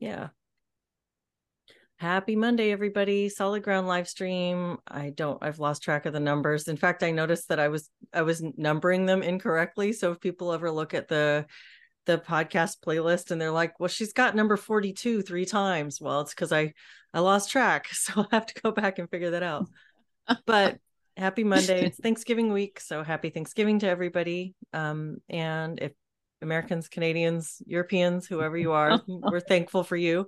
Yeah. Happy Monday, everybody. Solid ground live stream. I don't, I've lost track of the numbers. In fact, I noticed that I was, I was numbering them incorrectly. So if people ever look at the, the podcast playlist and they're like, well, she's got number 42 three times. Well, it's because I, I lost track. So I'll have to go back and figure that out. but happy Monday. It's Thanksgiving week. So happy Thanksgiving to everybody. Um, and if Americans, Canadians, Europeans, whoever you are, we're thankful for you.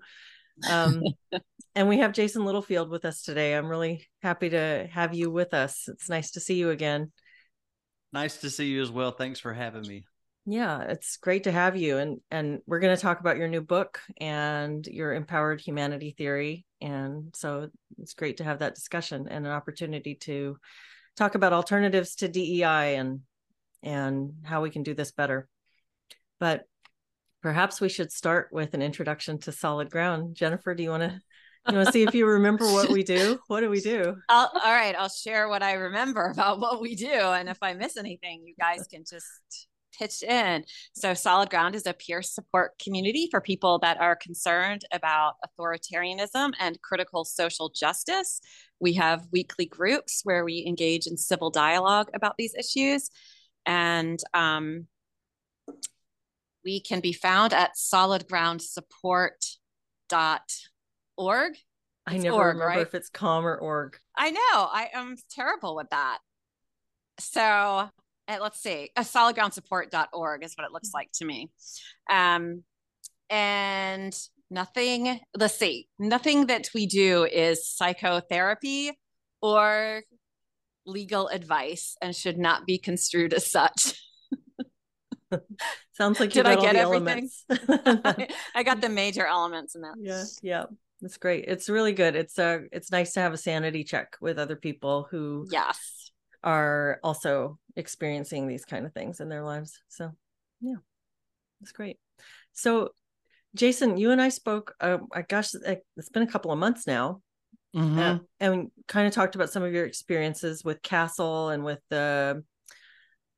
Um, and we have Jason Littlefield with us today. I'm really happy to have you with us. It's nice to see you again. Nice to see you as well. Thanks for having me. Yeah, it's great to have you and and we're going to talk about your new book and your empowered humanity theory and so it's great to have that discussion and an opportunity to talk about alternatives to DEI and and how we can do this better. But perhaps we should start with an introduction to solid ground. Jennifer, do you want to you want to see if you remember what we do? What do we do? I'll, all right, I'll share what I remember about what we do, and if I miss anything, you guys can just pitch in. So, Solid Ground is a peer support community for people that are concerned about authoritarianism and critical social justice. We have weekly groups where we engage in civil dialogue about these issues. And um, we can be found at solidgroundsupport.org. I never org, remember right? if it's com or org. I know. I am terrible with that. So uh, let's see, a solidgroundsupport.org is what it looks like to me. Um, and nothing, let's see, nothing that we do is psychotherapy or legal advice and should not be construed as such. Sounds like you Did I get everything? I got the major elements in that. Yeah, yeah. That's great. It's really good. It's a uh, it's nice to have a sanity check with other people who yes are also experiencing these kind of things in their lives. So, yeah, that's great. So, Jason, you and I spoke. Uh, I gosh, it's been a couple of months now, mm-hmm. uh, and kind of talked about some of your experiences with CASEL and with the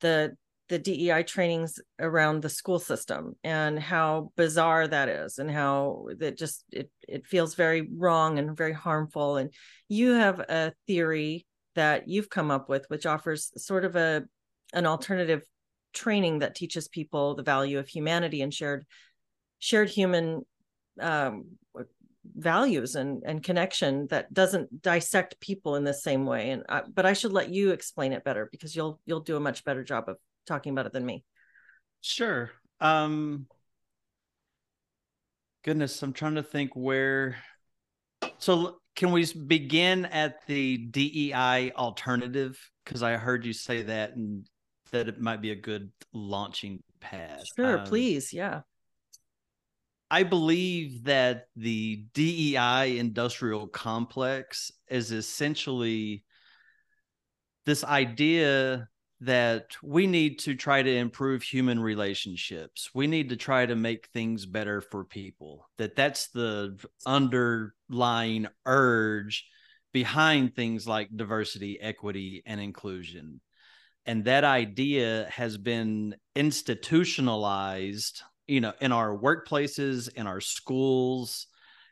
the the DEI trainings around the school system and how bizarre that is and how that just it it feels very wrong and very harmful and you have a theory that you've come up with, which offers sort of a an alternative training that teaches people the value of humanity and shared shared human um, values and and connection that doesn't dissect people in the same way. And I, but I should let you explain it better because you'll you'll do a much better job of talking about it than me. Sure. Um, goodness, I'm trying to think where. So can we begin at the DEI alternative? Because I heard you say that and that it might be a good launching pad. Sure, um, please. Yeah. I believe that the DEI industrial complex is essentially this idea that we need to try to improve human relationships. We need to try to make things better for people. That that's the underlying urge behind things like diversity equity and inclusion. And that idea has been institutionalized you know in our workplaces in our schools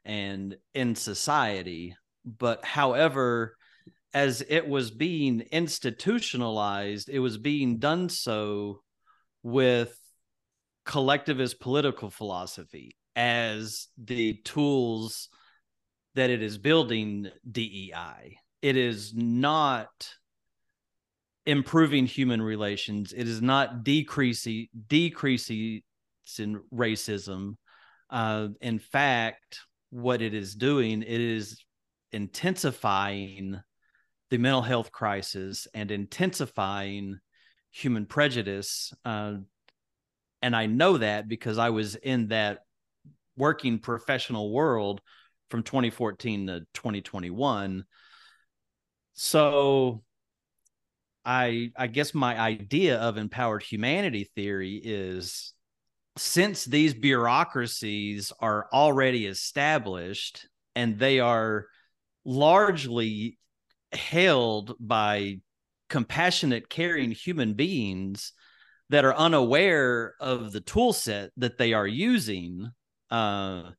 and in society. But however as it was being institutionalized, it was being done so with collectivist political philosophy as the tools that it is building DEI. It is not improving human relations. It is not decreasing decreasing racism. Uh, in fact, what it is doing, it is intensifying the mental health crisis and intensifying human prejudice. Uh, and I know that because I was in that working professional world from 2014 to 2021. So I I guess my idea of empowered humanity theory is since these bureaucracies are already established and they are largely held by compassionate, caring human beings that are unaware of the tool set that they are using. Uh,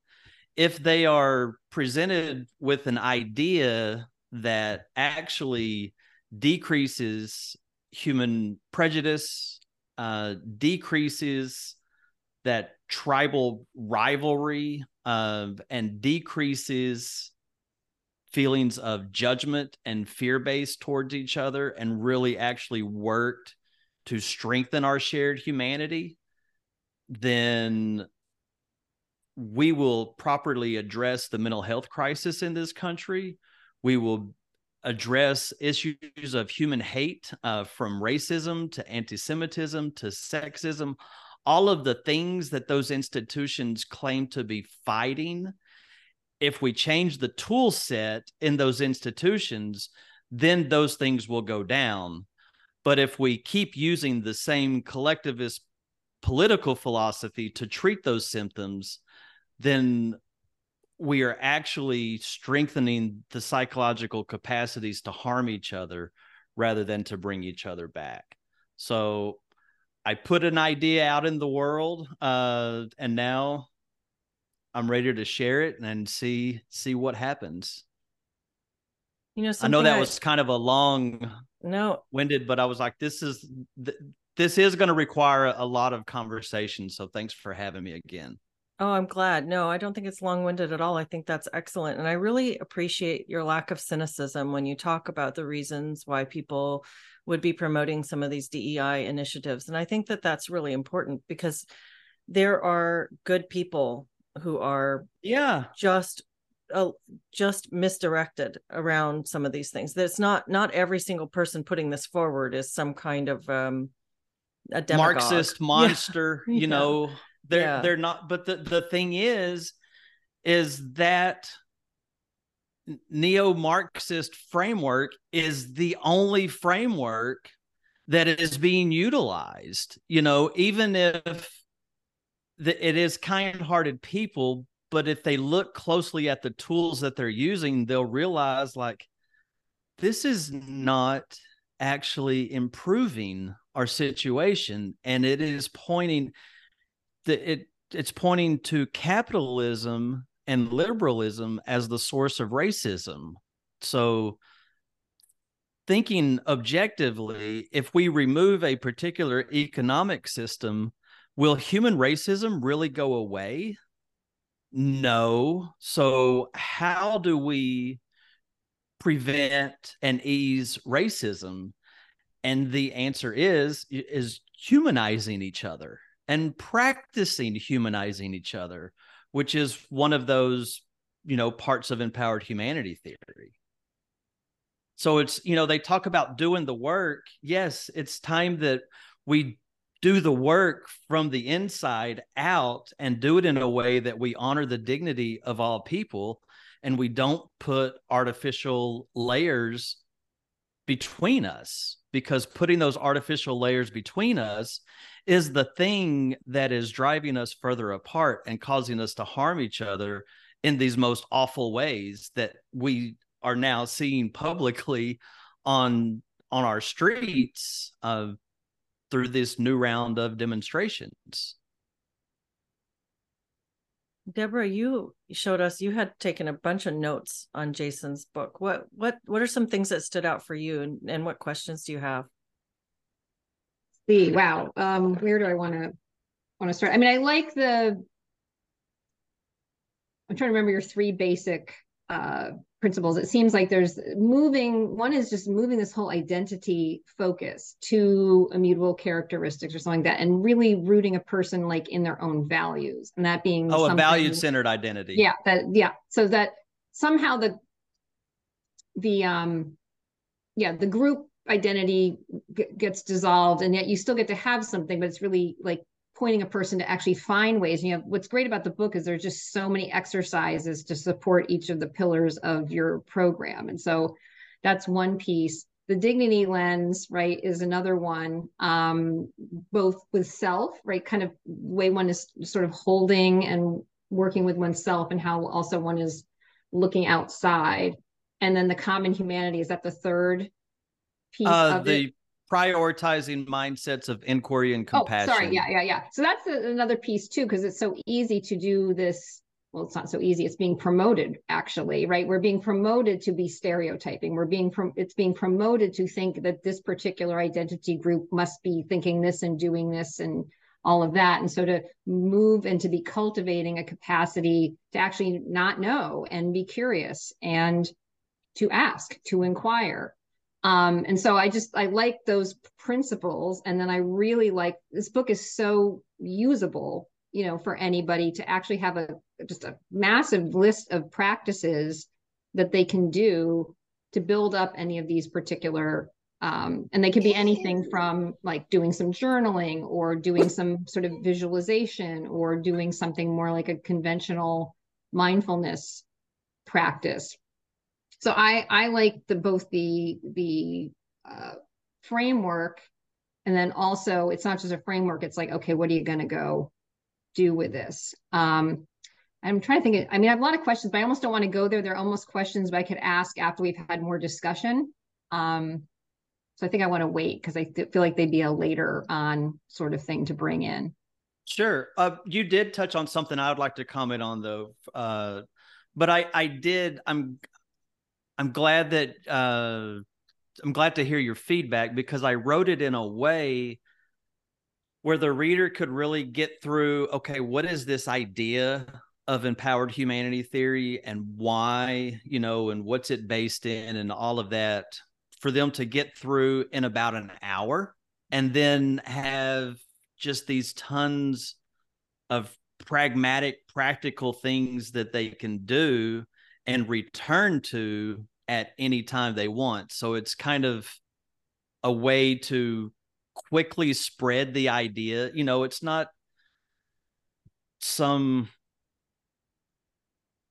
if they are presented with an idea that actually decreases human prejudice, uh, decreases that tribal rivalry, uh, and decreases feelings of judgment and fear based towards each other, and really actually worked to strengthen our shared humanity, then we will properly address the mental health crisis in this country. We will address issues of human hate uh, from racism to anti Semitism to sexism, all of the things that those institutions claim to be fighting. If we change the tool set in those institutions, then those things will go down. But if we keep using the same collectivist political philosophy to treat those symptoms, then we are actually strengthening the psychological capacities to harm each other rather than to bring each other back. So I put an idea out in the world, uh, and now I'm ready to share it and see see what happens. You know, I know that I, was kind of a long, no winded, but I was like, this is this is going to require a lot of conversation. So thanks for having me again. Oh, I'm glad. No, I don't think it's long winded at all. I think that's excellent. And I really appreciate your lack of cynicism when you talk about the reasons why people would be promoting some of these DEI initiatives. And I think that that's really important because there are good people who are yeah just uh, just misdirected around some of these things that's not not every single person putting this forward is some kind of um a demagogue. marxist monster yeah. you yeah. know they're yeah. they're not. But the the thing is, is that neo-Marxist framework is the only framework that is being utilized. You know, even if it is kind-hearted people, but if they look closely at the tools that they're using, they'll realize like this is not actually improving our situation and it is pointing the, it it's pointing to capitalism and liberalism as the source of racism. So thinking objectively, if we remove a particular economic system, will human racism really go away? No. So how do we prevent and ease racism? And the answer is is humanizing each other and practicing humanizing each other, which is one of those, you know, parts of empowered humanity theory. So it's, you know, they talk about doing the work. Yes, it's time that we do the work from the inside out and do it in a way that we honor the dignity of all people and we don't put artificial layers between us because putting those artificial layers between us is the thing that is driving us further apart and causing us to harm each other in these most awful ways that we are now seeing publicly on on our streets uh, through this new round of demonstrations. Deborah, you showed us you had taken a bunch of notes on Jason's book. What what what are some things that stood out for you and, and what questions do you have? see. Wow. Um, where do I want to want to start? I mean, I like the. I'm trying to remember your three basic uh, principles. It seems like there's moving. One is just moving this whole identity focus to immutable characteristics or something like that, and really rooting a person like in their own values, and that being oh, a value centered identity. Yeah. That yeah. So that somehow the the um yeah the group identity g- gets dissolved and yet you still get to have something but it's really like pointing a person to actually find ways. You know, what's great about the book is there's just so many exercises to support each of the pillars of your program. And so that's one piece. The dignity lens right is another one um, both with self right kind of way one is sort of holding and working with oneself and how also one is looking outside. And then the common humanity is that the third piece uh, of the it. Prioritizing mindsets of inquiry and compassion. Oh, sorry. Yeah, yeah, yeah. So that's another piece too, because it's so easy to do this well it's not so easy it's being promoted actually right we're being promoted to be stereotyping we're being from it's being promoted to think that this particular identity group must be thinking this and doing this and all of that and so to move and to be cultivating a capacity to actually not know and be curious and to ask to inquire um, and so i just i like those principles and then i really like this book is so usable you know for anybody to actually have a just a massive list of practices that they can do to build up any of these particular um, and they could be anything from like doing some journaling or doing some sort of visualization or doing something more like a conventional mindfulness practice so i i like the both the the uh, framework and then also it's not just a framework it's like okay what are you going to go do with this? Um, I'm trying to think. Of, I mean, I have a lot of questions, but I almost don't want to go there. They're almost questions but I could ask after we've had more discussion. Um, so I think I want to wait because I th- feel like they'd be a later on sort of thing to bring in. Sure. Uh, you did touch on something I would like to comment on though. Uh, but I, I did. I'm, I'm glad that uh, I'm glad to hear your feedback because I wrote it in a way where the reader could really get through okay what is this idea of empowered humanity theory and why you know and what's it based in and all of that for them to get through in about an hour and then have just these tons of pragmatic practical things that they can do and return to at any time they want so it's kind of a way to quickly spread the idea. You know, it's not some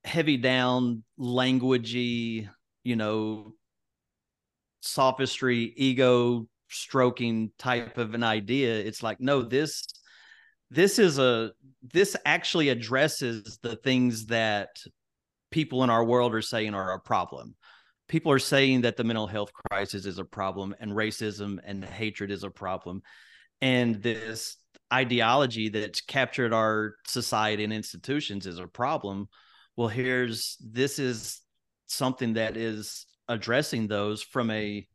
heavy down languagey, you know, sophistry, ego stroking type of an idea. It's like, no, this this is a this actually addresses the things that people in our world are saying are a problem. People are saying that the mental health crisis is a problem and racism and hatred is a problem. And this ideology that's captured our society and institutions is a problem. Well here's this is something that is addressing those from a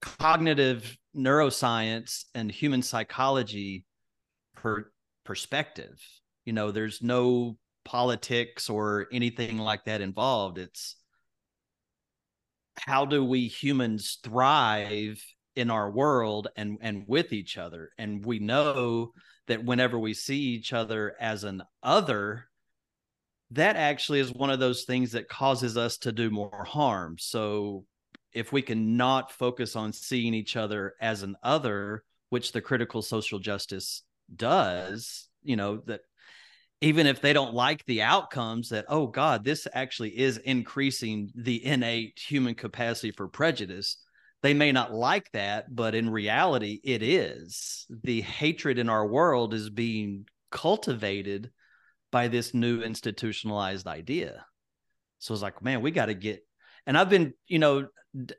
cognitive neuroscience and human psychology per perspective. You know there's no politics or anything like that involved it's how do we humans thrive in our world and and with each other? And we know that whenever we see each other as an other that actually is one of those things that causes us to do more harm. So if we can not focus on seeing each other as an other which the critical social justice does you know that even if they don't like the outcomes that oh god this actually is increasing the innate human capacity for prejudice they may not like that but in reality it is. The hatred in our world is being cultivated by this new institutionalized idea. So it's like man we got to get and i've been you know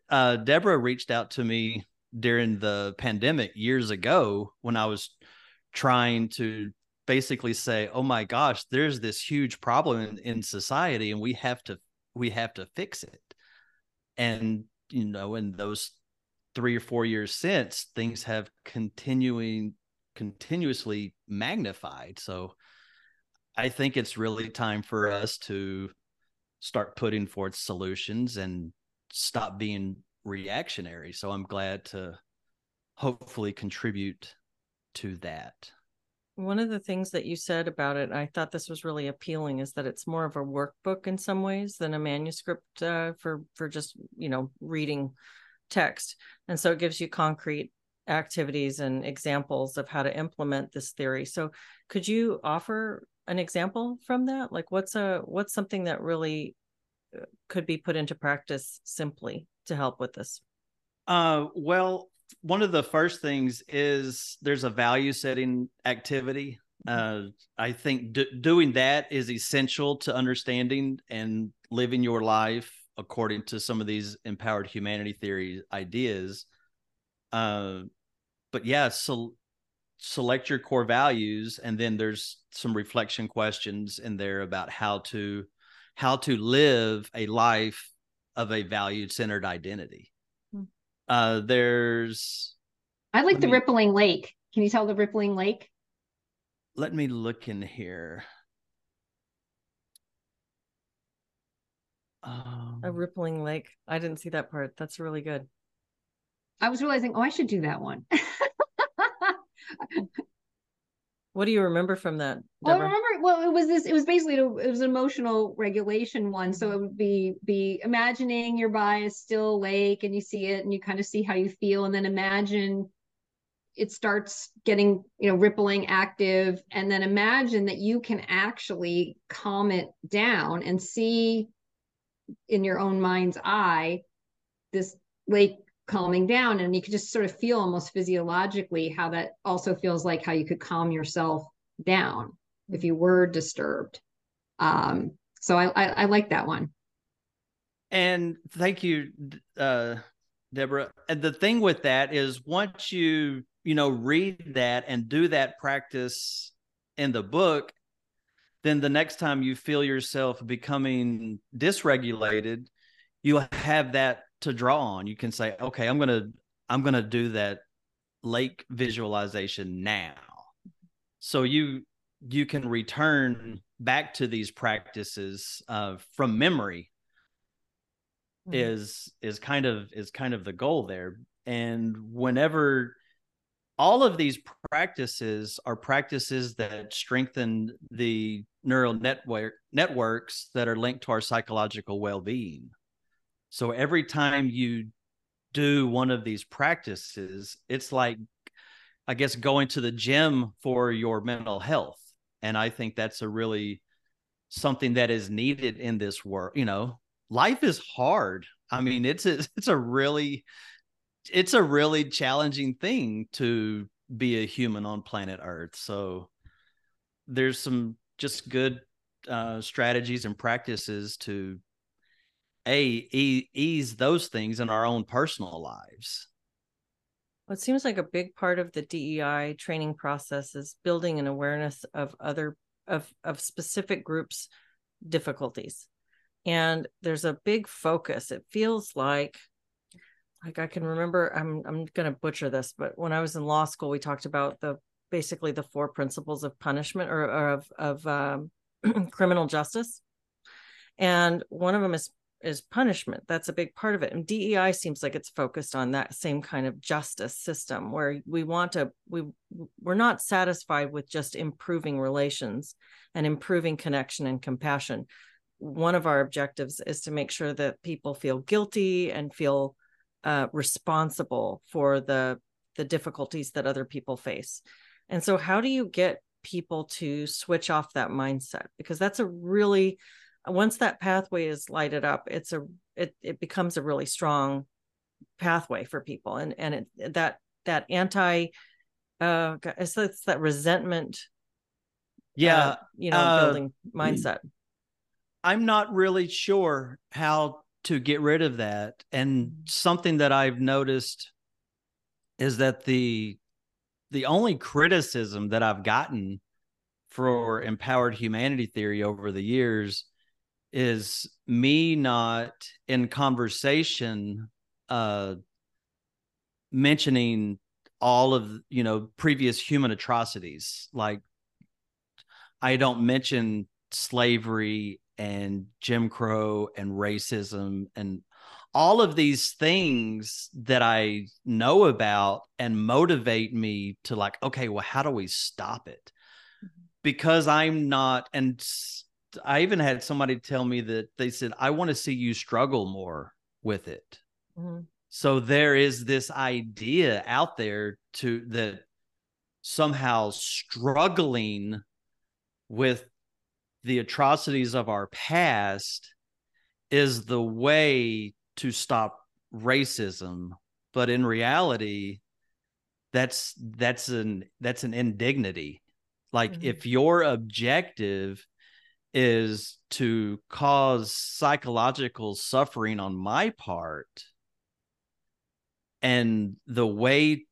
uh, deborah reached out to me during the pandemic years ago when i was trying to basically say, "Oh my gosh, there's this huge problem in, in society, and we have to we have to fix it." And you know, in those three or four years since, things have continuing continuously magnified. So, I think it's really time for us to start putting forth solutions and stop being reactionary. So, I'm glad to hopefully contribute to that. One of the things that you said about it, I thought this was really appealing, is that it's more of a workbook in some ways than a manuscript uh, for for just you know reading text, and so it gives you concrete activities and examples of how to implement this theory. So, could you offer an example from that? Like, what's a what's something that really uh, could be put into practice simply to help with this? Uh, well, one of the first things is there's a value setting activity. Uh, I think d- doing that is essential to understanding and living your life according to some of these empowered humanity theory ideas. Uh, but yeah, so select your core values and then there's some reflection questions in there about how to how to live a life of a value centered identity. Uh there's i like the me, rippling lake. Can you tell the rippling lake? Let me look in here. Um, a rippling lake. I didn't see that part. That's really good. I was realizing oh i should do that one what do you remember from that? Well, I remember. Well, it was this. It was basically it was an emotional regulation one. So it would be be imagining you're by a still lake and you see it and you kind of see how you feel, and then imagine it starts getting you know rippling active, and then imagine that you can actually calm it down and see in your own mind's eye this lake calming down and you could just sort of feel almost physiologically how that also feels like how you could calm yourself down if you were disturbed. Um so i i, I like that one. And thank you uh deborah. And the thing with that is once you you know read that and do that practice in the book then the next time you feel yourself becoming dysregulated you'll have that to draw on. You can say, okay, I'm gonna I'm gonna do that lake visualization now. So you you can return back to these practices uh, from memory mm-hmm. is is kind of is kind of the goal there and whenever all of these practices are practices that strengthen the neural network networks that are linked to our psychological well-being so every time you do one of these practices, it's like, I guess, going to the gym for your mental health. And I think that's a really something that is needed in this world. You know, life is hard. I mean, it's a, it's a really, it's a really challenging thing to be a human on planet Earth. So there's some just good uh, strategies and practices to a ease those things in our own personal lives. Well, it seems like a big part of the dei training process is building an awareness of other of of specific groups difficulties. And there's a big focus. It feels like like i can remember i'm i'm going to butcher this but when i was in law school we talked about the basically the four principles of punishment or, or of of um, criminal justice. And one of them is is punishment. That's a big part of it. And dei seems like it's focused on that same kind of justice system where we want to we we're not satisfied with just improving relations and improving connection and compassion. One of our objectives is to make sure that people feel guilty and feel uh, responsible for the the difficulties that other people face. And so how do you get people to switch off that mindset? Because that's a really once that pathway is lighted up it's a it, it becomes a really strong pathway for people. And and it, that that anti uh it's, it's that resentment yeah uh, you know uh, building mindset. I'm not really sure how to get rid of that. And mm-hmm. something that i've noticed is that the the only criticism that i've gotten for empowered humanity theory over the years is me not in conversation uh mentioning all of you know previous human atrocities like i don't mention slavery and jim crow and racism and all of these things that i know about and motivate me to like okay well how do we stop it mm-hmm. because i'm not and I even had somebody tell me that they said, I want to see you struggle more with it. Mm-hmm. So there is this idea out there to that somehow struggling with the atrocities of our past is the way to stop racism but in reality that's that's an that's an indignity like mm-hmm. if your objective is to cause psychological suffering on my part and the way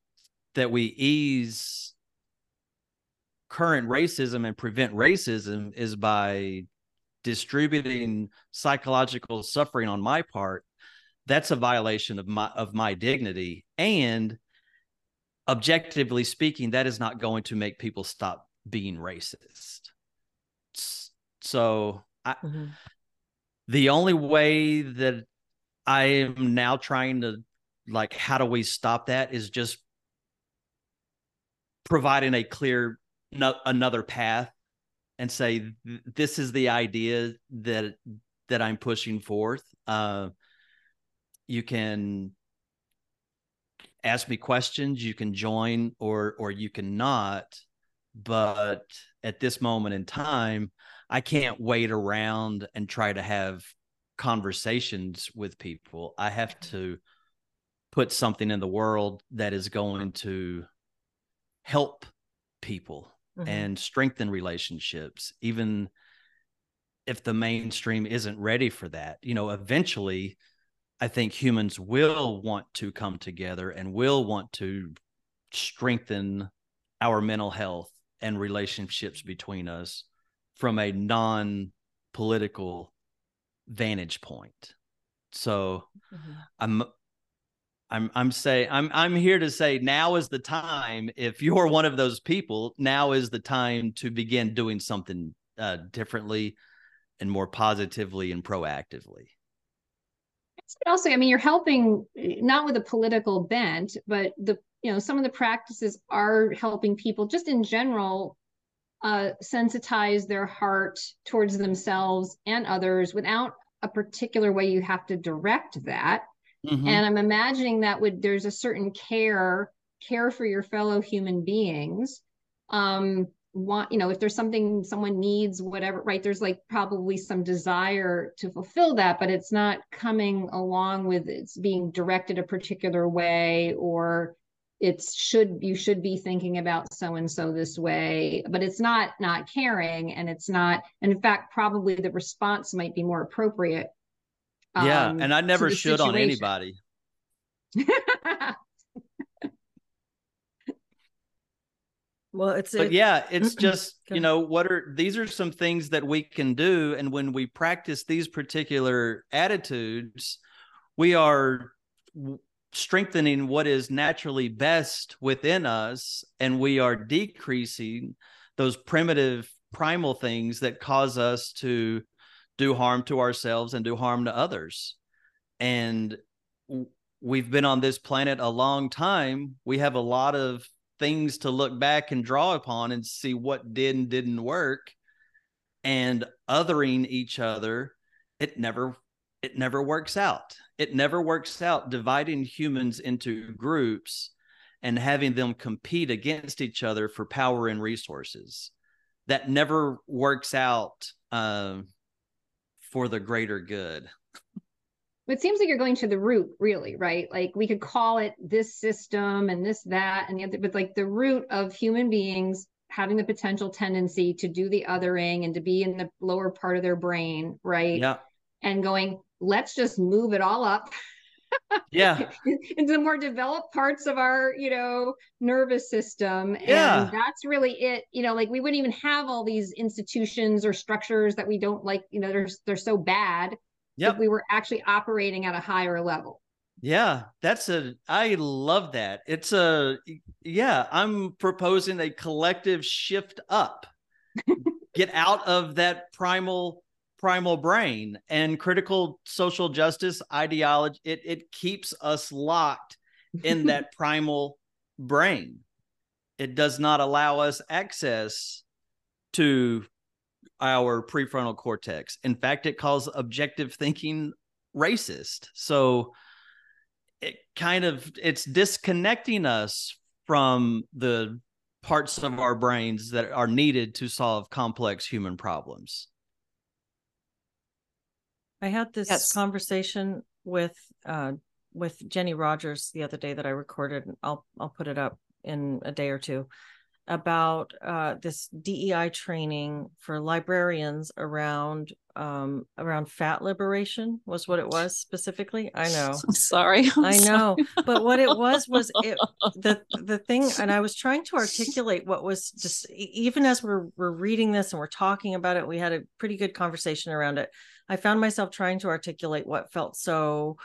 that we ease current racism and prevent racism is by distributing psychological suffering on my part that's a violation of my of my dignity. And objectively speaking that is not going to make people stop being racist so I, mm-hmm. the only way that i am now trying to like how do we stop that is just providing a clear no, another path and say this is the idea that that I'm pushing forth. Uh, you can ask me questions, you can join or or you can not. But at this moment in time, I can't wait around and try to have conversations with people. I have to put something in the world that is going to help people mm-hmm. and strengthen relationships even if the mainstream isn't ready for that you know eventually i think humans will want to come together and will want to strengthen our mental health and relationships between us from a non political vantage point so mm-hmm. i'm I'm I'm saying I'm I'm here to say now is the time. If you're one of those people, now is the time to begin doing something uh, differently and more positively and proactively. Also, I mean, you're helping not with a political bent, but the you know some of the practices are helping people just in general uh, sensitize their heart towards themselves and others without a particular way you have to direct that Mm-hmm. And I'm imagining that would there's a certain care, care for your fellow human beings. Um, want you know if there's something someone needs whatever right there's like probably some desire to fulfill that but it's not coming along with it's being directed a particular way or it's should you should be thinking about so and so this way but it's not not caring and it's not and in fact probably the response might be more appropriate yeah, um, and I never should situation. on anybody. well, it's but yeah, it's just you know what are these are some things that we can do, and when we practice these particular attitudes, we are strengthening what is naturally best within us, and we are decreasing those primitive primal things that cause us to do harm to ourselves and do harm to others. And we've been on this planet a long time. We have a lot of things to look back and draw upon and see what did and didn't work. And othering each other, it never it never works out. It never works out dividing humans into groups and having them compete against each other for power and resources. That never works out um, for the greater good. It seems like you're going to the root, really, right? Like we could call it this system and this, that, and the other, but like the root of human beings having the potential tendency to do the othering and to be in the lower part of their brain, right? Yeah. And going, let's just move it all up yeah. into the more developed parts of our you know nervous system. Yeah. and that's really it. You know like we wouldn't even have all these institutions or structures that we don't like you know they're they're so bad yep. if we were actually operating at a higher level. Yeah that's a i love that. It's a yeah i'm proposing a collective shift up. Get out of that primal primal brain and critical social justice ideology it it keeps us locked in that primal brain. It does not allow us access to our prefrontal cortex. In fact it calls objective thinking racist. So it kind of it's disconnecting us from the parts of our brains that are needed to solve complex human problems I had this yes. conversation with uh, with Jenny Rogers the other day that I recorded. I'll I'll put it up in a day or two. about uh, this DEI training for librarians around um, around fat liberation was what it was specifically. I know. I'm sorry. I'm I sorry. know, but what it was was it the the thing, and I was trying to articulate what was just even as we're we're reading this and we're talking about it, we had a pretty good conversation around it. I found myself trying to articulate what felt so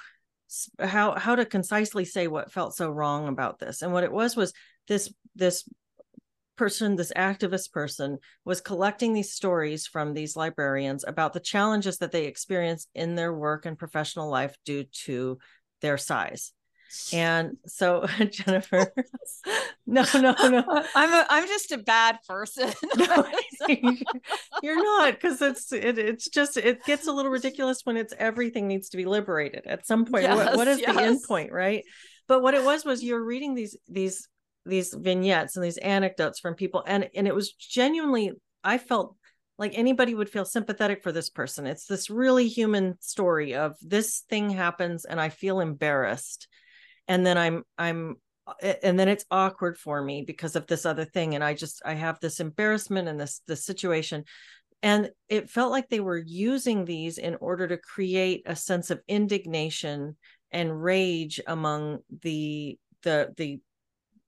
how how to concisely say what felt so wrong about this, and what it was was this this person, this activist person, was collecting these stories from these librarians about the challenges that they experience in their work and professional life due to their size. And so, Jennifer, no, no, no, I'm a, I'm just a bad person. no, you're not, because it's it, it's just it gets a little ridiculous when it's everything needs to be liberated at some point. what, what is Yes, the end point, right? But what it was was you're reading these these these vignettes and these anecdotes from people, and and it was genuinely I felt like anybody would feel sympathetic for this person. It's this really human story of this thing happens and I feel embarrassed. And then I'm I'm and then it's awkward for me because of this other thing and I just I have this embarrassment and this this situation. And it felt like they were using these in order to create a sense of indignation and rage among the the the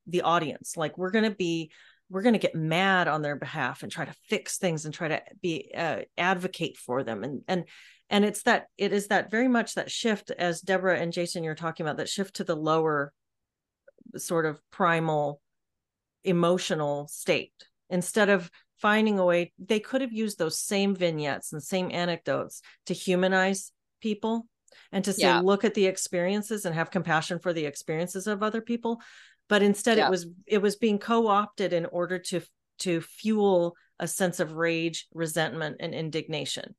the audience. Like we're going to be we're going to get mad on their behalf and try to fix things and try to be uh, advocate for them. And and and it's that it is that very much that shift as deborah and jason you're talking about that shift to the lower sort of primal emotional state instead of finding a way they could have used those same vignettes and same anecdotes to humanize people and to say Yeah. look at the experiences and have compassion for the experiences of other people but instead Yeah. it was it was being co-opted in order to to fuel a sense of rage resentment and indignation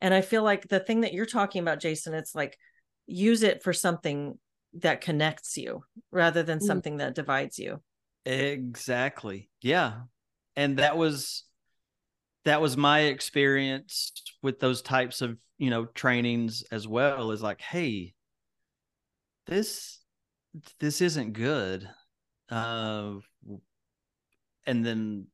and i feel like the thing that you're talking about jason it's like use it for something that connects you rather than Mm. something that divides you Exactly. Yeah. And that was that was my experience with those types of, you know, trainings as well is like, hey, this this isn't good. Uh and then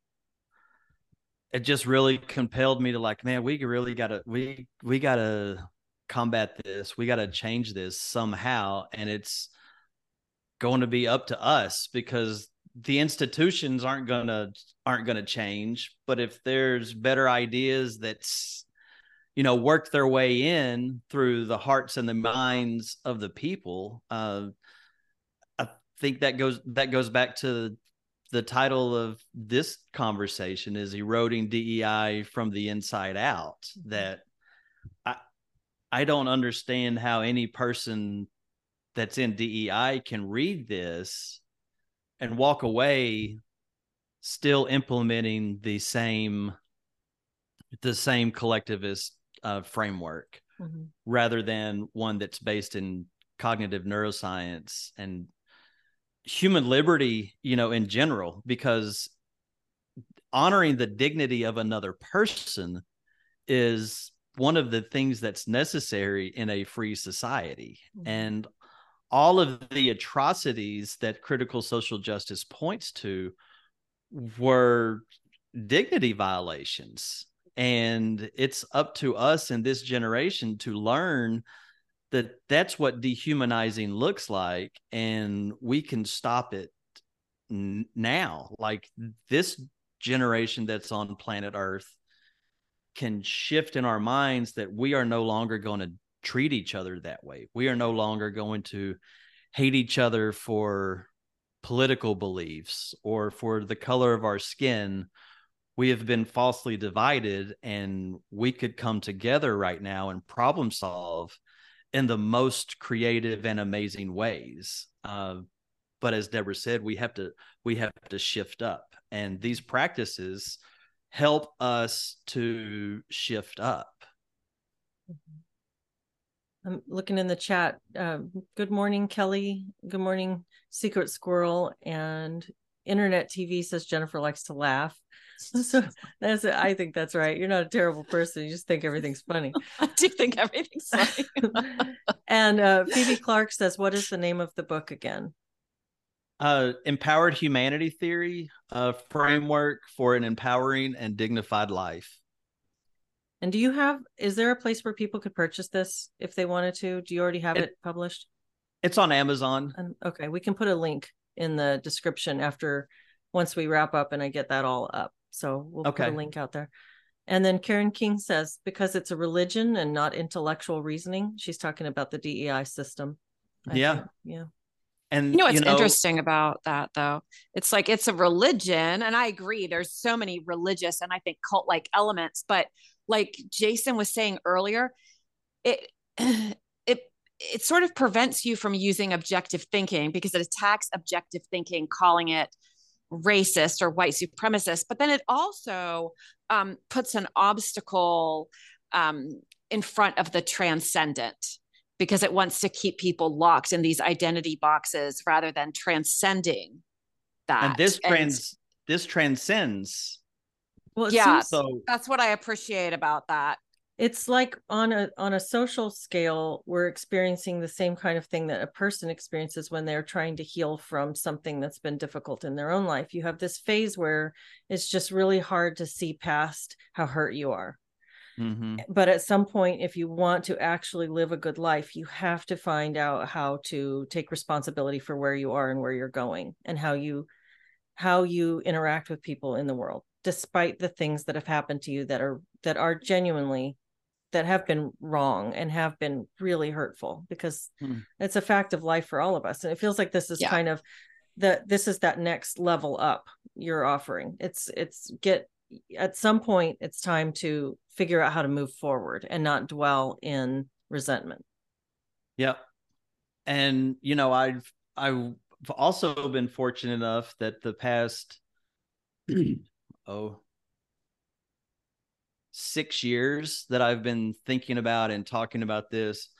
it just really compelled me to like, man, we really gotta we we gotta combat this. We gotta change this somehow. And it's going to be up to us because the institutions aren't gonna aren't gonna change but if there's better ideas that's you know work their way in through the hearts and the minds of the people uh i think that goes that goes back to the title of this conversation is eroding dei from the inside out that i i don't understand how any person that's in DEI can read this and walk away still implementing the same the same collectivist uh, framework Mhm. rather than one that's based in cognitive neuroscience and human liberty you know in general because honoring the dignity of another person is one of the things that's necessary in a free society Mhm. and all of the atrocities that critical social justice points to were dignity violations and it's up to us in this generation to learn that that's what dehumanizing looks like and we can stop it n- now like this generation that's on planet earth can shift in our minds that we are no longer going to treat each other that way. We are no longer going to hate each other for political beliefs or for the color of our skin. We have been falsely divided, and we could come together right now and problem solve in the most creative and amazing ways. Uh, but as Deborah said, we have to we have to shift up, and these practices help us to shift up. I'm looking in the chat. Um, good morning, Kelly. Good morning, Secret Squirrel. And Internet TV says Jennifer likes to laugh. So that's I think that's right. You're not a terrible person. You just think everything's funny. I do think everything's funny. and uh, Phoebe Clark says, "What is the name of the book again?" Uh, empowered humanity theory, a framework for an empowering and dignified life. And do you have? Is there a place where people could purchase this if they wanted to? Do you already have it, It- published? It's on Amazon. And okay, we can put a link in the description after once we wrap up and I get that all up. So we'll put a link out there. And then Karen King says because it's a religion and not intellectual reasoning, she's talking about the DEI system. I Yeah. think. Yeah. And You know what's interesting about that though? It's like it's a religion, and I agree. There's so many religious and I think cult like elements, but like Jason was saying earlier, it it it sort of prevents you from using objective thinking because it attacks objective thinking, calling it racist or white supremacist. But then it also um, puts an obstacle um, in front of the transcendent because it wants to keep people locked in these identity boxes rather than transcending that. and this trans this transcends. Well, Yeah. So that's what I appreciate about that. It's like on a on a social scale we're experiencing the same kind of thing that a person experiences when they're trying to heal from something that's been difficult in their own life you have this phase where it's just really hard to see past how hurt you are mhm. but at some point if you want to actually live a good life you have to find out how to take responsibility for where you are and where you're going and how you how you interact with people in the world despite the things that have happened to you that are that are genuinely that have been wrong and have been really hurtful because Hmm. it's a fact of life for all of us and it feels like this is Yeah. kind of that this is that next level up you're offering it's it's get at some point it's time to figure out how to move forward and not dwell in resentment Yep. And you know, I've I've also been fortunate enough that the past oh six years that I've been thinking about and talking about this,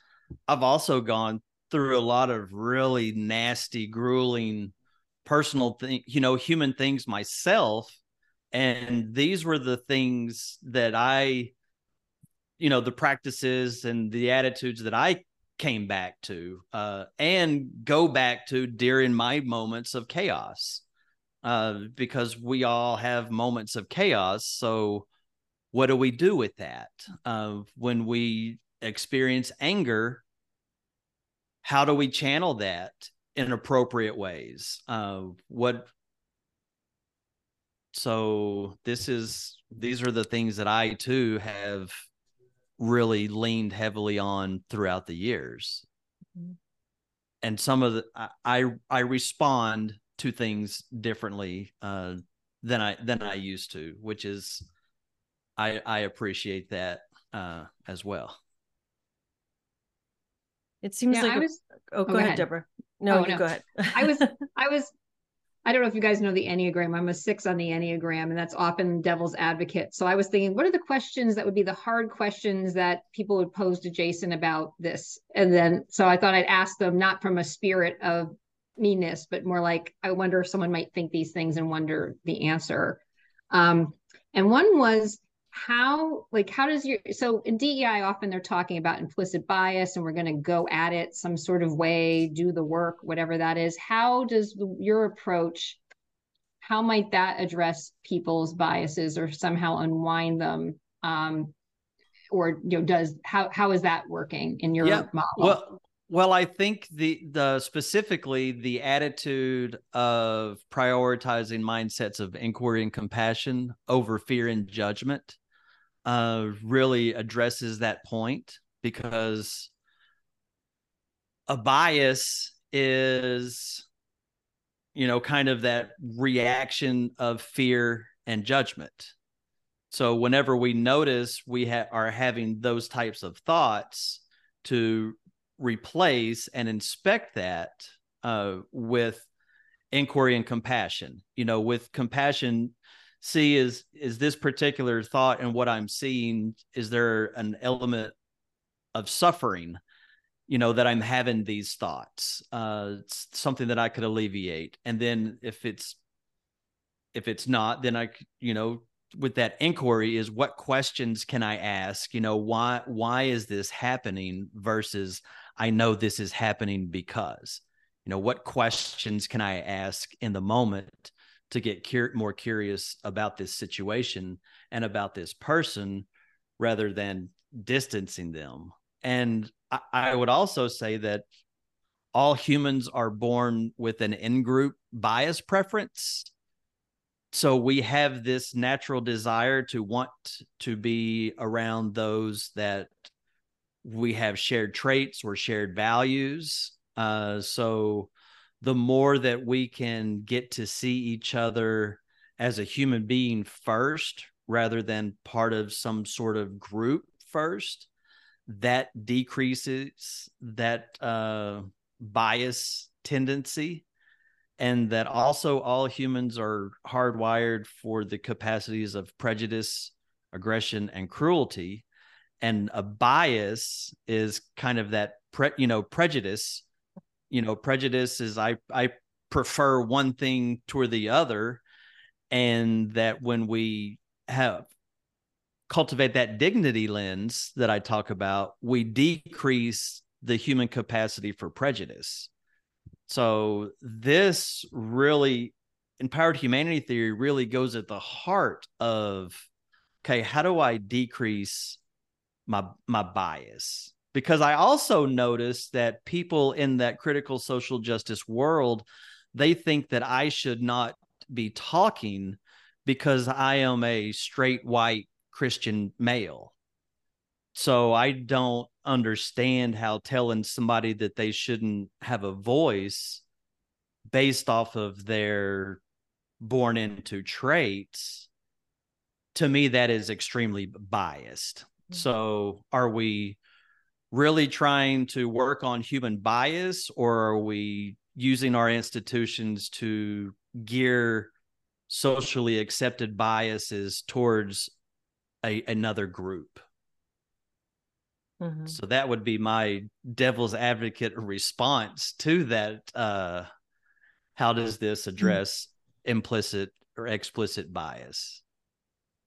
I've also gone through a lot of really nasty, grueling personal thing, you know, human things myself. And these were the things that I, you know, the practices and the attitudes that I came back to uh, and go back to during my moments of chaos uh, because we all have moments of chaos. So, what do we do with that? Uh, when we experience anger, how do we channel that in appropriate ways? Uh, what so this is these are the things that I too have really leaned heavily on throughout the years. Mhm. And some of the I I, I respond to things differently uh, than I than I used to, which is I I appreciate that uh, as well. it seems Yeah, like I a- was oh go, go ahead, ahead. deborah no Oh, you no. go ahead I was I was I don't know if you guys know the Enneagram. I'm a six on the Enneagram, and that's often devil's advocate. So I was thinking, what are the questions that would be the hard questions that people would pose to Jason about this? And then so I thought I'd ask them not from a spirit of meanness, but more like I wonder if someone might think these things and wonder the answer. Um, and one was how like how does your so in DEI often they're talking about implicit bias and we're going to go at it some sort of way do the work whatever that is. How does your approach how might that address people's biases or somehow unwind them? Um or you know does how how is that working in your Yeah, model? Well, well, I think the the specifically the attitude of prioritizing mindsets of inquiry and compassion over fear and judgment uh, really addresses that point because a bias is you know kind of that reaction of fear and judgment. So whenever we notice we ha- are having those types of thoughts to replace and inspect that uh, with inquiry and compassion you know with compassion see is is this particular thought and what i'm seeing is there an element of suffering you know that i'm having these thoughts uh something that i could alleviate? And then if it's if it's not then i you know with that inquiry is what questions can i ask? You know why why is this happening versus i know this is happening because? You know what questions can i ask in the moment to get cur- more curious about this situation and about this person rather than distancing them. And I, I would also say that all humans are born with an in-group bias preference. So we have this natural desire to want to be around those that we have shared traits or shared values. Uh, so the more that we can get to see each other as a human being first rather than part of some sort of group first that decreases that uh, bias tendency. And that also all humans are hardwired for the capacities of prejudice aggression and cruelty. And a bias is kind of that pre, you know prejudice you know prejudice is i i prefer one thing toward the other and that when we have cultivate that dignity lens that i talk about we decrease the human capacity for prejudice. So this really empowered humanity theory really goes at the heart of okay how do i decrease my my bias because I also noticed that people in that critical social justice world they think that I should not be talking because I am a straight white Christian male. So I don't understand how telling somebody that they shouldn't have a voice based off of their born into traits to me that is extremely biased. Mm-hmm. So are we really trying to work on human bias or are we using our institutions to gear socially accepted biases towards a, another group mm-hmm. so that would be my devil's advocate response to that uh, how does this mm-hmm. address implicit or explicit bias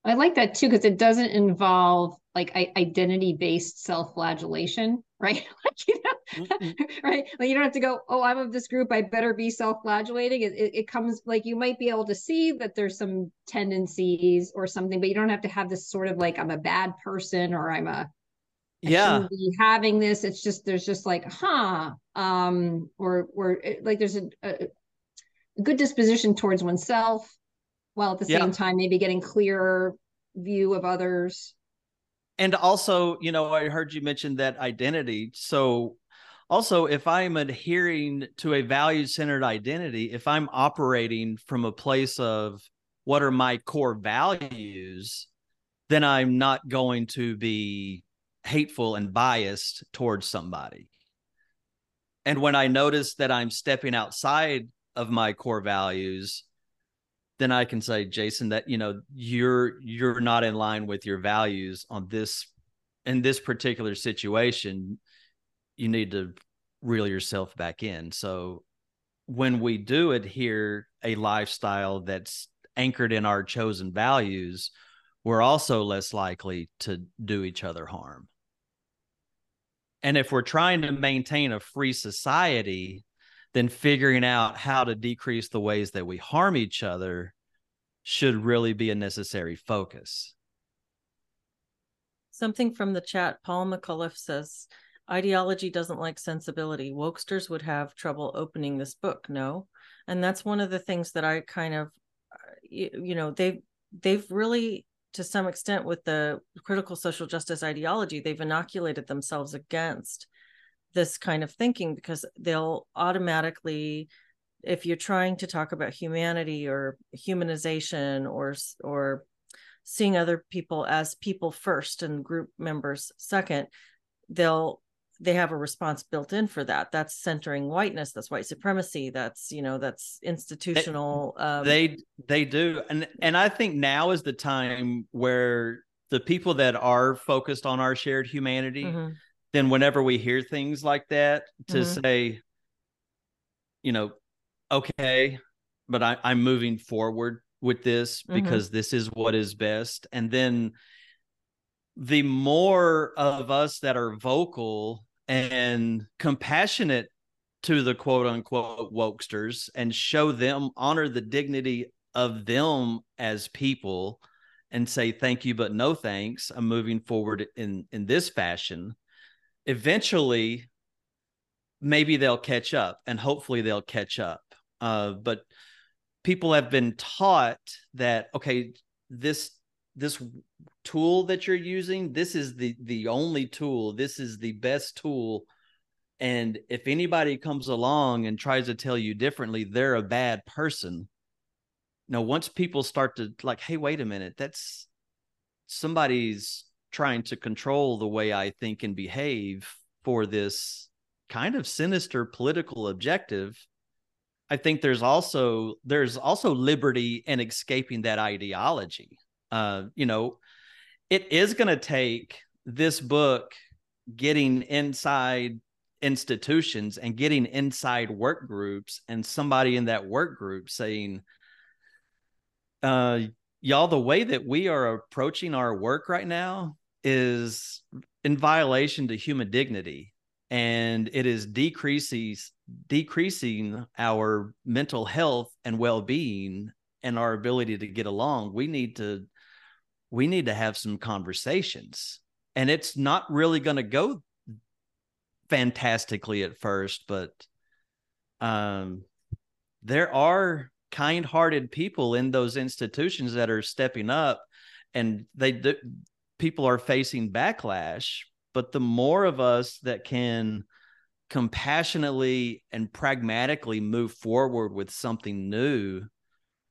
I like that too because it doesn't involve like identity based self flagellation, right? like, you know, mm-hmm. right? Like you don't have to go, oh, I'm of this group, I better be self flagellating. It, it, it, comes like you might be able to see that there's some tendencies or something, but you don't have to have this sort of like I'm a bad person or I'm a I yeah having this. It's just there's just like, huh, um, or or like there's a, a good disposition towards oneself while at the yeah. same time maybe getting clearer view of others. And also you know i heard you mention that identity. So also if i'm adhering to a value centered identity if i'm operating from a place of what are my core values then i'm not going to be hateful and biased towards somebody. And when i notice that i'm stepping outside of my core values then I can say, Jason, that you know you're you're not in line with your values on this in this particular situation. You need to reel yourself back in. So when we do adhere a lifestyle that's anchored in our chosen values, we're also less likely to do each other harm. And if we're trying to maintain a free society, then figuring out how to decrease the ways that we harm each other should really be a necessary focus. Something from the chat, Paul McCullough says, ideology doesn't like sensibility. Wokesters would have trouble opening this book, no? And that's one of the things that I kind of, uh, you, know, they've, they've really, to some extent, with the critical social justice ideology, they've inoculated themselves against this kind of thinking because they'll automatically if you're trying to talk about humanity or humanization or or seeing other people as people first and group members second they'll they have a response built in for that. That's centering whiteness that's white supremacy that's you know that's institutional they, um, they they do. And and i think now is the time where the people that are focused on our shared humanity mm-hmm then whenever we hear things like that to mm-hmm. say you know okay but I, i'm moving forward with this mm-hmm. because this is what is best and then the more of us that are vocal and compassionate to the quote unquote wokesters and show them honor the dignity of them as people and say thank you but no thanks i'm moving forward in in this fashion eventually maybe they'll catch up and hopefully they'll catch up. Uh, but people have been taught that okay this this tool that you're using this is the the only tool this is the best tool. And if anybody comes along and tries to tell you differently they're a bad person. Now once people start to like hey wait a minute that's somebody's trying to control the way i think and behave for this kind of sinister political objective i think there's also there's also liberty in escaping that ideology. Uh you know it is going to take this book getting inside institutions and getting inside work groups and somebody in that work group saying uh y'all the way that we are approaching our work right now is in violation to human dignity and it is decreases decreasing our mental health and well-being and our ability to get along. We need to we need to have some conversations. And it's not really going to go fantastically at first but um there are kind-hearted people in those institutions that are stepping up and they do, people are facing backlash but the more of us that can compassionately and pragmatically move forward with something new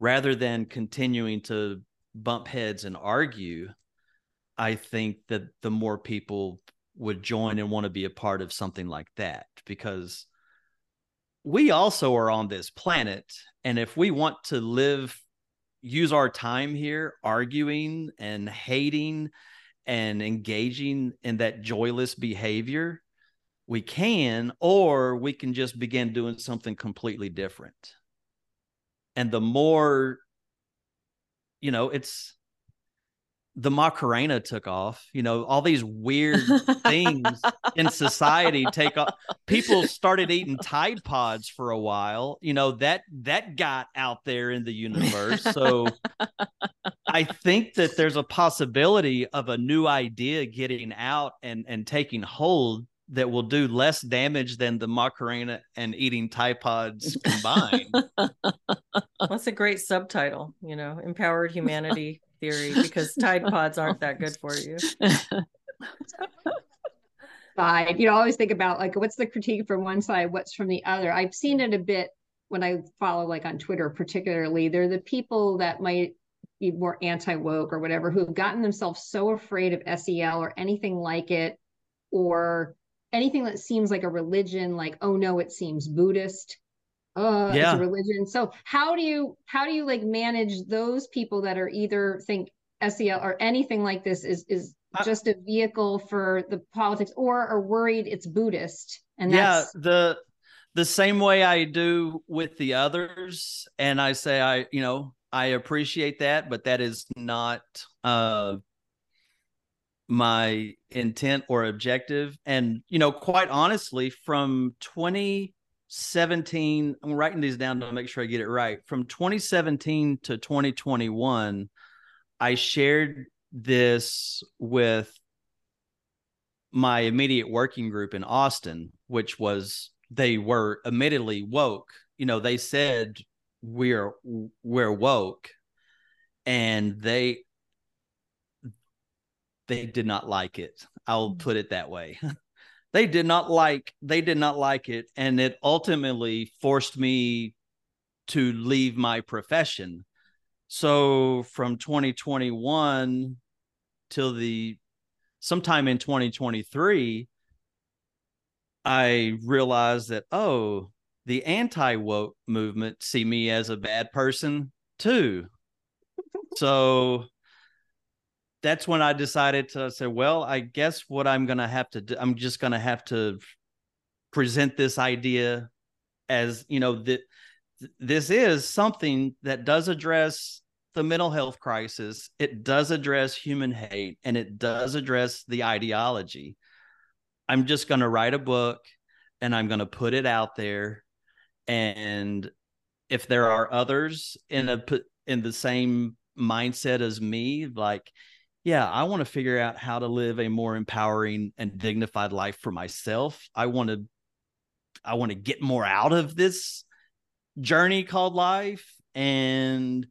rather than continuing to bump heads and argue i think that the more people would join and want to be a part of something like that because we also are on this planet and if we want to live use our time here arguing and hating and engaging in that joyless behavior we can or we can just begin doing something completely different and the more you know it's the Macarena took off. You know, all these weird things in society take off. People started eating Tide Pods for a while. You know that that got out there in the universe. So I think that there's a possibility of a new idea getting out and and taking hold that will do less damage than the Macarena and eating Tide Pods combined. That's a great subtitle. You know, empowered humanity theory because Tide Pods aren't that good for you. Side, you know, I always think about like what's the critique from one side, what's from the other. I've seen it a bit when I follow like on Twitter, particularly. They're the people that might be more anti woke or whatever who've gotten themselves so afraid of SEL or anything like it, or anything that seems like a religion, like, oh no, it seems Buddhist uh yeah. it's a religion so how do you how do you like manage those people that are either think sel or anything like this is is just a vehicle for the politics or are worried it's buddhist and yeah the the same way i do with the others and i say i you know i appreciate that but that is not uh my intent or objective. And you know quite honestly from 2017, i'm writing these down to make sure i get it right. From 2017 to 2021 i shared this with my immediate working group in austin which was they were admittedly woke. You know they said we're we're woke and they they did not like it. I'll mm. put it that way. They did not like they did not like it and it ultimately forced me to leave my profession. So from 2021 till the sometime in 2023 i realized that oh the anti-woke movement see me as a bad person too so that's when I decided to say, well, I guess what I'm going to have to do, I'm just going to have to present this idea as, you know, that this is something that does address the mental health crisis. It does address human hate and it does address the ideology. I'm just going to write a book and I'm going to put it out there. And if there are others in a in the same mindset as me, like, yeah, I want to figure out how to live a more empowering and dignified life for myself. I want to I want to get more out of this journey called life and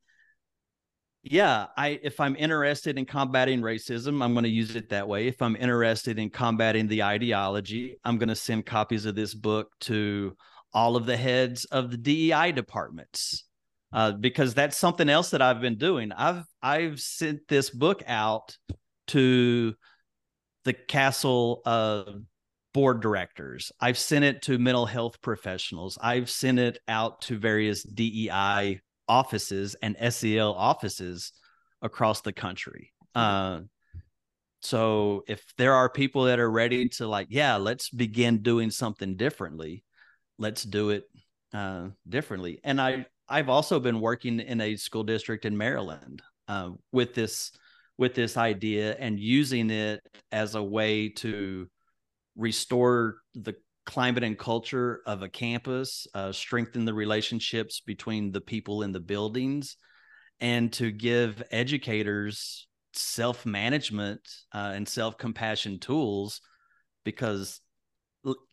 yeah i if i'm interested in combating racism i'm going to use it that way if i'm interested in combating the ideology i'm going to send copies of this book to all of the heads of the dei departments uh, because that's something else that i've been doing. I've i've sent this book out to the CASEL uh, board directors. I've sent it to mental health professionals. I've sent it out to various dei offices and SEL offices across the country. Uh, so if there are people that are ready to like, yeah, let's begin doing something differently, let's do it uh, differently. And I I've also been working in a school district in Maryland uh, with this with this idea and using it as a way to restore the climate and culture of a campus, uh, strengthen the relationships between the people in the buildings, and to give educators self management uh, and self compassion tools because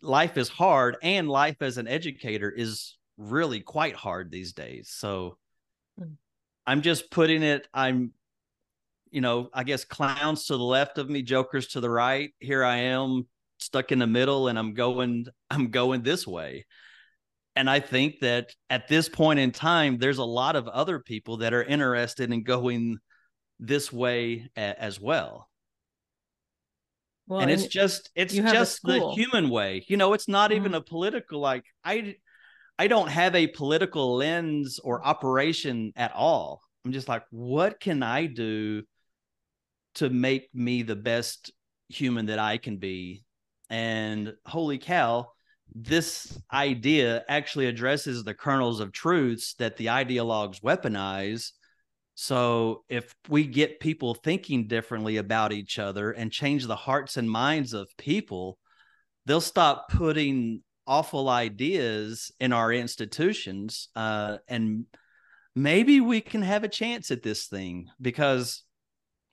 life is hard and life as an educator is really quite hard these days. So mm. I'm just putting it, I'm you know, I guess clowns to the left of me, jokers to the right. Here I am stuck in the middle and I'm going I'm going this way. And I think that at this point in time there's a lot of other people that are interested in going this way a, as well. Well, and, and it's just it's just the human way. You know, it's not mm-hmm. even a political like I I don't have a political lens or operation at all. I'm just like what can I do to make me the best human that I can be and holy cow, this idea actually addresses the kernels of truths that the ideologues weaponize. So if we get people thinking differently about each other and change the hearts and minds of people, they'll stop putting awful ideas in our institutions uh, and maybe we can have a chance at this thing because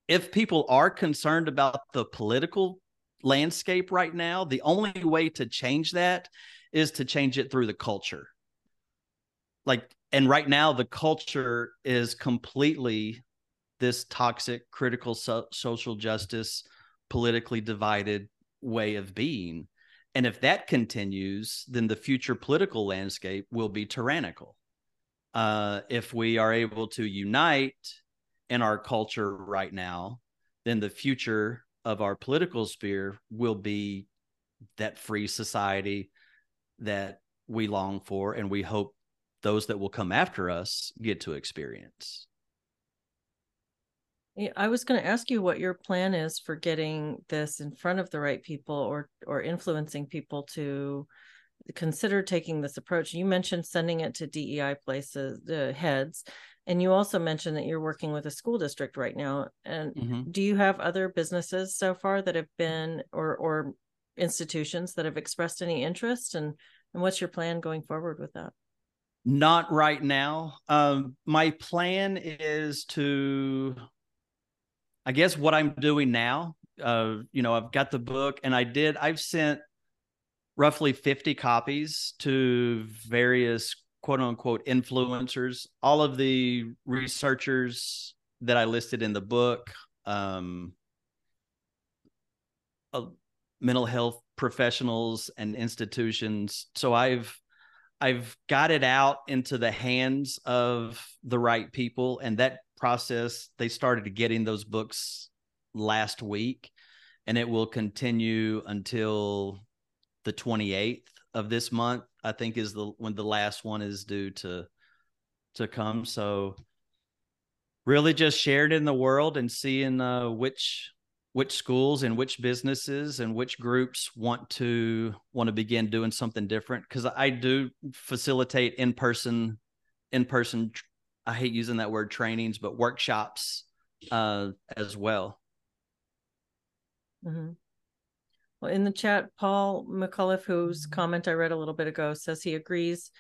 if people are concerned about the political landscape right now, the only way to change that is to change it through the culture. Like, and right now, the culture is completely this toxic, critical so- social justice, politically divided way of being. And if that continues, then the future political landscape will be tyrannical. Uh, if we are able to unite in our culture right now, then the future of our political sphere will be that free society that we long for and we hope those that will come after us get to experience. Yeah, I was going to ask you what your plan is for getting this in front of the right people or or influencing people to consider taking this approach. You mentioned sending it to DEI places, the uh, heads, and you also mentioned that you're working with a school district right now. And mm-hmm. do you have other businesses so far that have been or or institutions that have expressed any interest and and what's your plan going forward with that? Not right now. Um, my plan is to, I guess, what I'm doing now. Uh, you know, I've got the book, and I did. I've sent roughly 50 copies to various quote unquote influencers, all of the researchers that I listed in the book, um, uh, mental health professionals and institutions. So I've I've got it out into the hands of the right people, and that process they started getting those books last week, and it will continue until the 28th of this month i think is the when the last one is due to to come. So really just shared in the world and seeing uh, which which schools and which businesses and which groups want to want to begin doing something different because i do facilitate in person in person i hate using that word trainings but workshops uh, as well mm-hmm. Well, in the chat, Paul McCullough, whose Mm-hmm. comment I read a little bit ago, says he agrees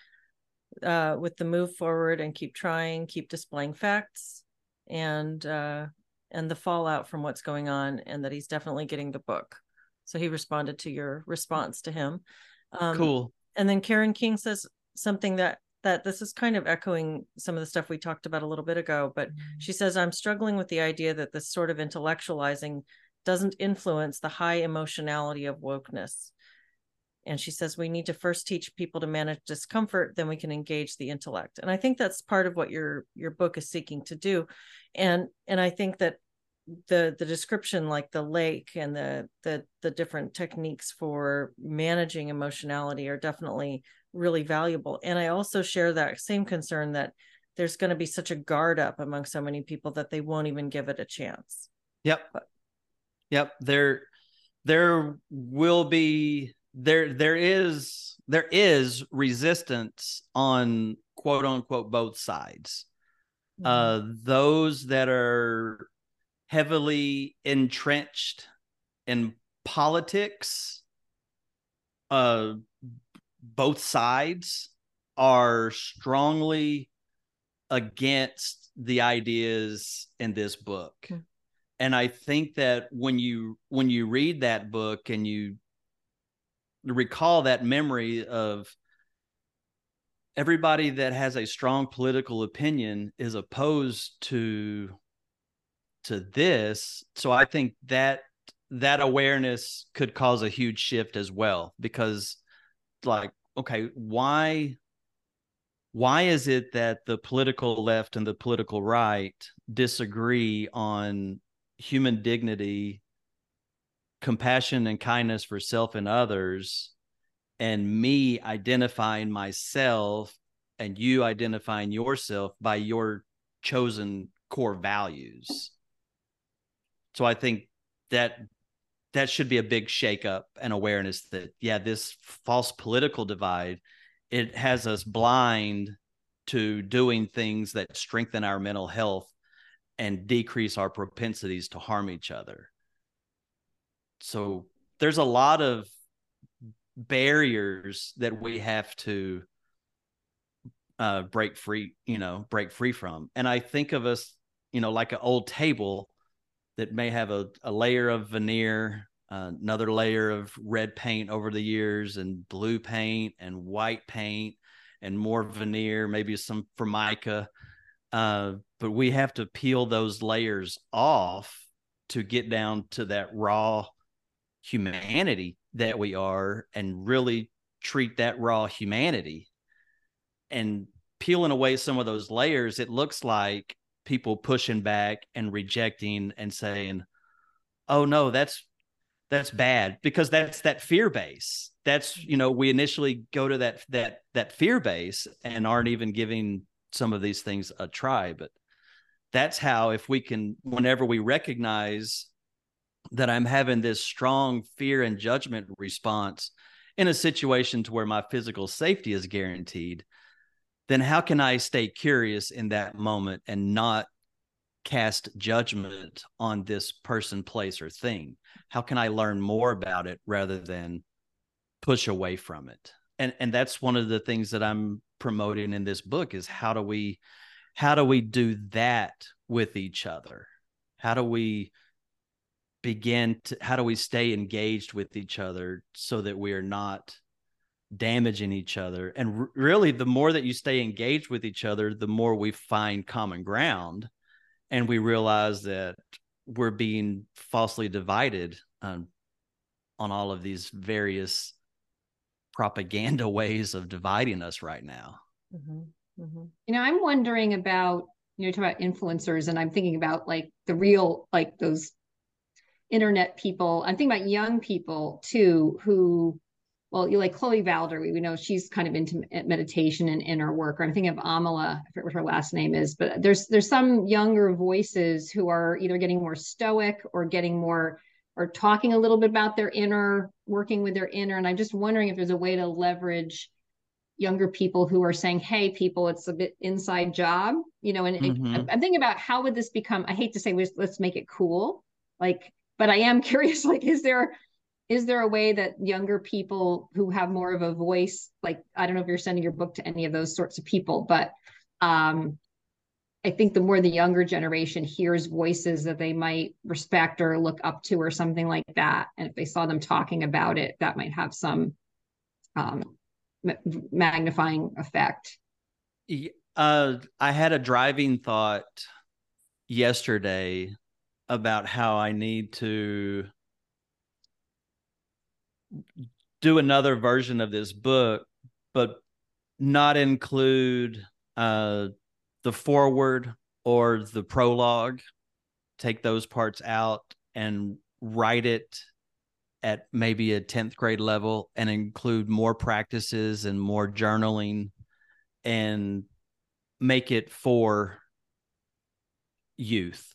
uh, with the move forward and keep trying, keep displaying facts, and uh, and the fallout from what's going on, and that he's definitely getting the book. So he responded to your response to him. Um, cool. And then Karen King says something that that this is kind of echoing some of the stuff we talked about a little bit ago, but she says I'm struggling with the idea that this sort of intellectualizing doesn't influence the high emotionality of wokeness. And she says we need to first teach people to manage discomfort, then we can engage the intellect. And I think that's part of what your your book is seeking to do. And and I think that the the description like the lake and the the the different techniques for managing emotionality are definitely really valuable. And I also share that same concern that there's going to be such a guard up among so many people that they won't even give it a chance. Yep. Yep. There there will be there there is there is resistance on quote unquote both sides. Uh those that are heavily entrenched in politics uh both sides are strongly against the ideas in this book Hmm. and i think that when you when you read that book and you recall that memory of everybody that has a strong political opinion is opposed to to this. So i think that that awareness could cause a huge shift as well because like okay why why is it that the political left and the political right disagree on human dignity compassion and kindness for self and others and me identifying myself and you identifying yourself by your chosen core values. So i think that that should be a big shakeup and awareness that yeah this false political divide it has us blind to doing things that strengthen our mental health and decrease our propensities to harm each other so there's a lot of barriers that we have to uh, break free you know break free from. And i think of us you know like an old table that may have a, a layer of veneer uh, another layer of red paint over the years and blue paint and white paint and more veneer maybe some formica. Uh, but we have to peel those layers off to get down to that raw humanity that we are and really treat that raw humanity and peeling away some of those layers it looks like people pushing back and rejecting and saying oh no that's that's bad because that's that fear base. That's you know we initially go to that that that fear base and aren't even giving some of these things a try but that's how if we can whenever we recognize that i'm having this strong fear and judgment response in a situation to where my physical safety is guaranteed then how can i stay curious in that moment and not cast judgment on this person place or thing? How can i learn more about it rather than push away from it? And and that's one of the things that i'm promoting in this book is how do we how do we do that with each other? How do we begin to how do we stay engaged with each other so that we are not damaging each other and r- really the more that you stay engaged with each other the more we find common ground and we realize that we're being falsely divided um, on all of these various propaganda ways of dividing us right now Mhm, mhm. You know, I'm wondering about, you know, talk about influencers, and I'm thinking about like the real, like those internet people. I'm thinking about young people too, who, well, you like Chloe Valdary, we, we know she's kind of into meditation and inner work. Or I'm thinking of Amala, I forget what her last name is, but there's there's some younger voices who are either getting more stoic or getting more or talking a little bit about their inner, working with their inner. And I'm just wondering if there's a way to leverage younger people who are saying, "Hey, people, it's a bit inside job," you know. And it- Mhm. I'm- I'm thinking about how would this become? I hate to say, let's let's make it cool, like, but I am curious. Like, is there is there a way that younger people who have more of a voice like i don't know if you're sending your book to any of those sorts of people but um i think the more the younger generation hears voices that they might respect or look up to or something like that and if they saw them talking about it that might have some um magnifying effect uh i had a driving thought yesterday about how i need to do another version of this book, but not include uh, the foreword or the prologue. Take those parts out and write it at maybe a 10th grade level and include more practices and more journaling and make it for youth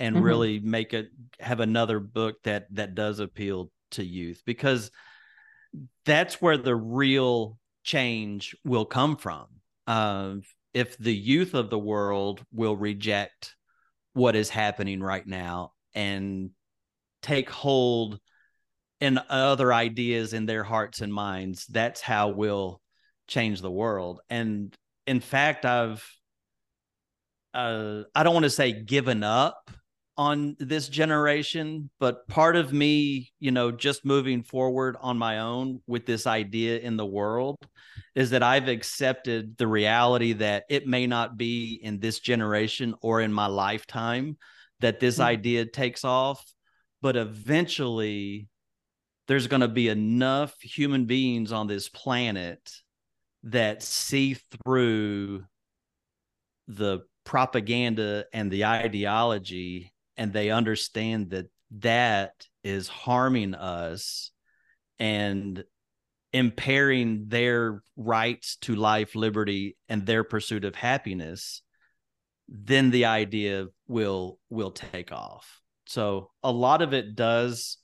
and mm-hmm. really make it have another book that that does appeal to youth because that's where the real change will come from. Uh, if the youth of the world will reject what is happening right now and take hold in other ideas in their hearts and minds, that's how we'll change the world. And in fact, I've uh, I don't want to say given up on this generation, but part of me, you know, just moving forward on my own with this idea in the world is that I've accepted the reality that it may not be in this generation or in my lifetime that this mm-hmm. idea takes off, but eventually there's going to be enough human beings on this planet that see through the propaganda and the ideology and they understand that that is harming us and impairing their rights to life, liberty, and their pursuit of happiness, then the idea will will take off. So a lot of it does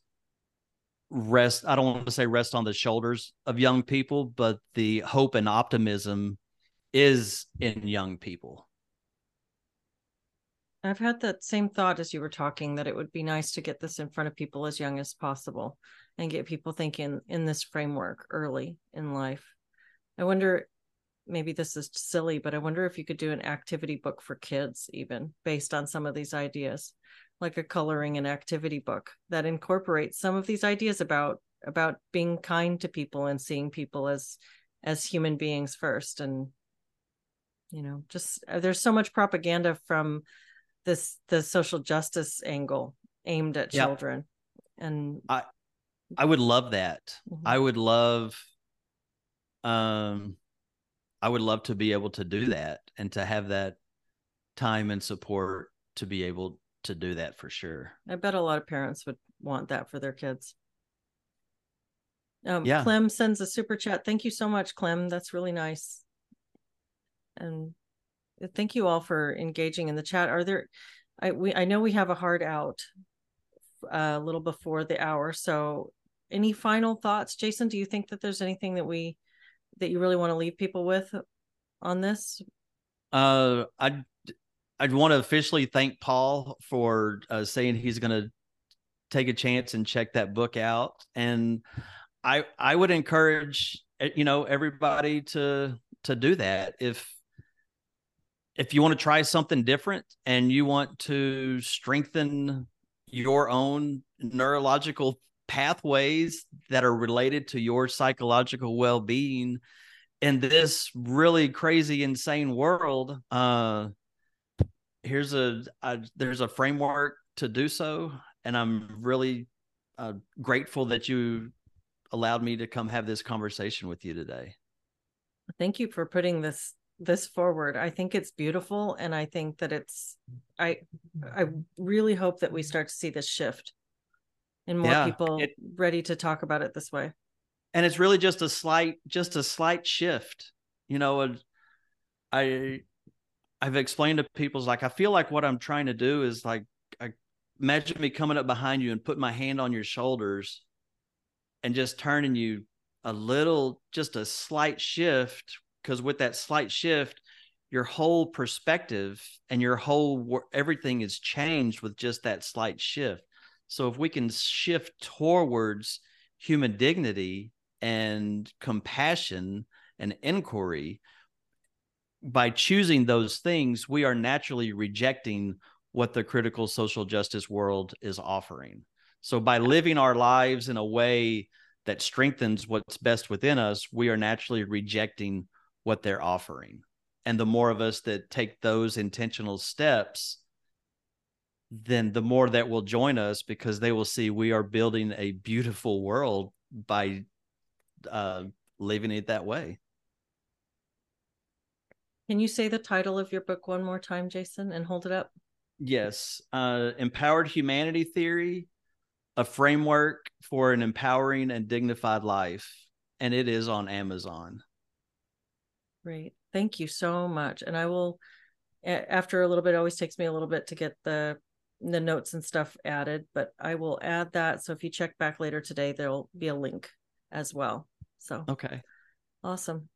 rest i don't want to say rest on the shoulders of young people but the hope and optimism is in young people I've had that same thought as you were talking that it would be nice to get this in front of people as young as possible and get people thinking in this framework early in life. I wonder, maybe this is silly, but I wonder if you could do an activity book for kids, even based on some of these ideas, like a coloring and activity book that incorporates some of these ideas about about being kind to people and seeing people as as human beings first and you know just uh, there's so much propaganda from this the social justice angle aimed at children and i i would love that. Mm-hmm. i would love um i would love to be able to do that and to have that time and support to be able to do that for sure. I bet a lot of parents would want that for their kids. Um yeah. clem sends a super chat. Thank you so much clem. That's really nice. And thank you all for engaging in the chat. Are there, I we I know we have a hard out uh, a little before the hour. So, any final thoughts, Jason? Do you think that there's anything that we that you really want to leave people with on this? Uh, I I'd want to officially thank Paul for uh, saying he's going to take a chance and check that book out, and I I would encourage eh, you know everybody to to do that if if you want to try something different and you want to strengthen your own neurological pathways that are related to your psychological well-being in this really crazy insane world uh here's a, a there's a framework to do so. And i'm really uh, grateful that you allowed me to come have this conversation with you today. Thank you for putting this this forward. I think it's beautiful and I think that it's I I mm-hmm. really hope that we start to see this shift and more yeah, people it, ready to talk about it this way. And it's really just a slight just a slight shift. You know, I I've explained to people like I feel like what I'm trying to do is like I imagine me coming up behind you and put my hand on your shoulders and just turning you a little just a slight shift because with that slight shift your whole perspective and your whole everything is changed with just that slight shift. So if we can shift towards human dignity and compassion and inquiry by choosing those things we are naturally rejecting what the critical social justice world is offering. So by living our lives in a way that strengthens what's best within us we are naturally rejecting what they're offering and the more of us that take those intentional steps then the more that will join us because they will see we are building a beautiful world by uh, living it that way. Can you say the title of your book one more time, Jason, and hold it up? Yes. Uh, Empowered Humanity Theory, a framework for an empowering and dignified life. And it is on Amazon. Great. Thank you so much. And I will, after a little bit, it always takes me a little bit to get the the notes and stuff added, but I will add that. So if you check back later today, there'll be a link as well. So okay, awesome.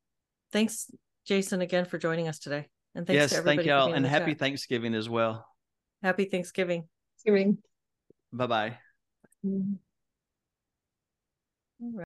Thanks, Jason, again for joining us today, and thanks yes, to everybody. Yes, thank y'all, and happy chat. Thanksgiving as well. Happy Thanksgiving. Thanksgiving. Bye bye. Mm-hmm.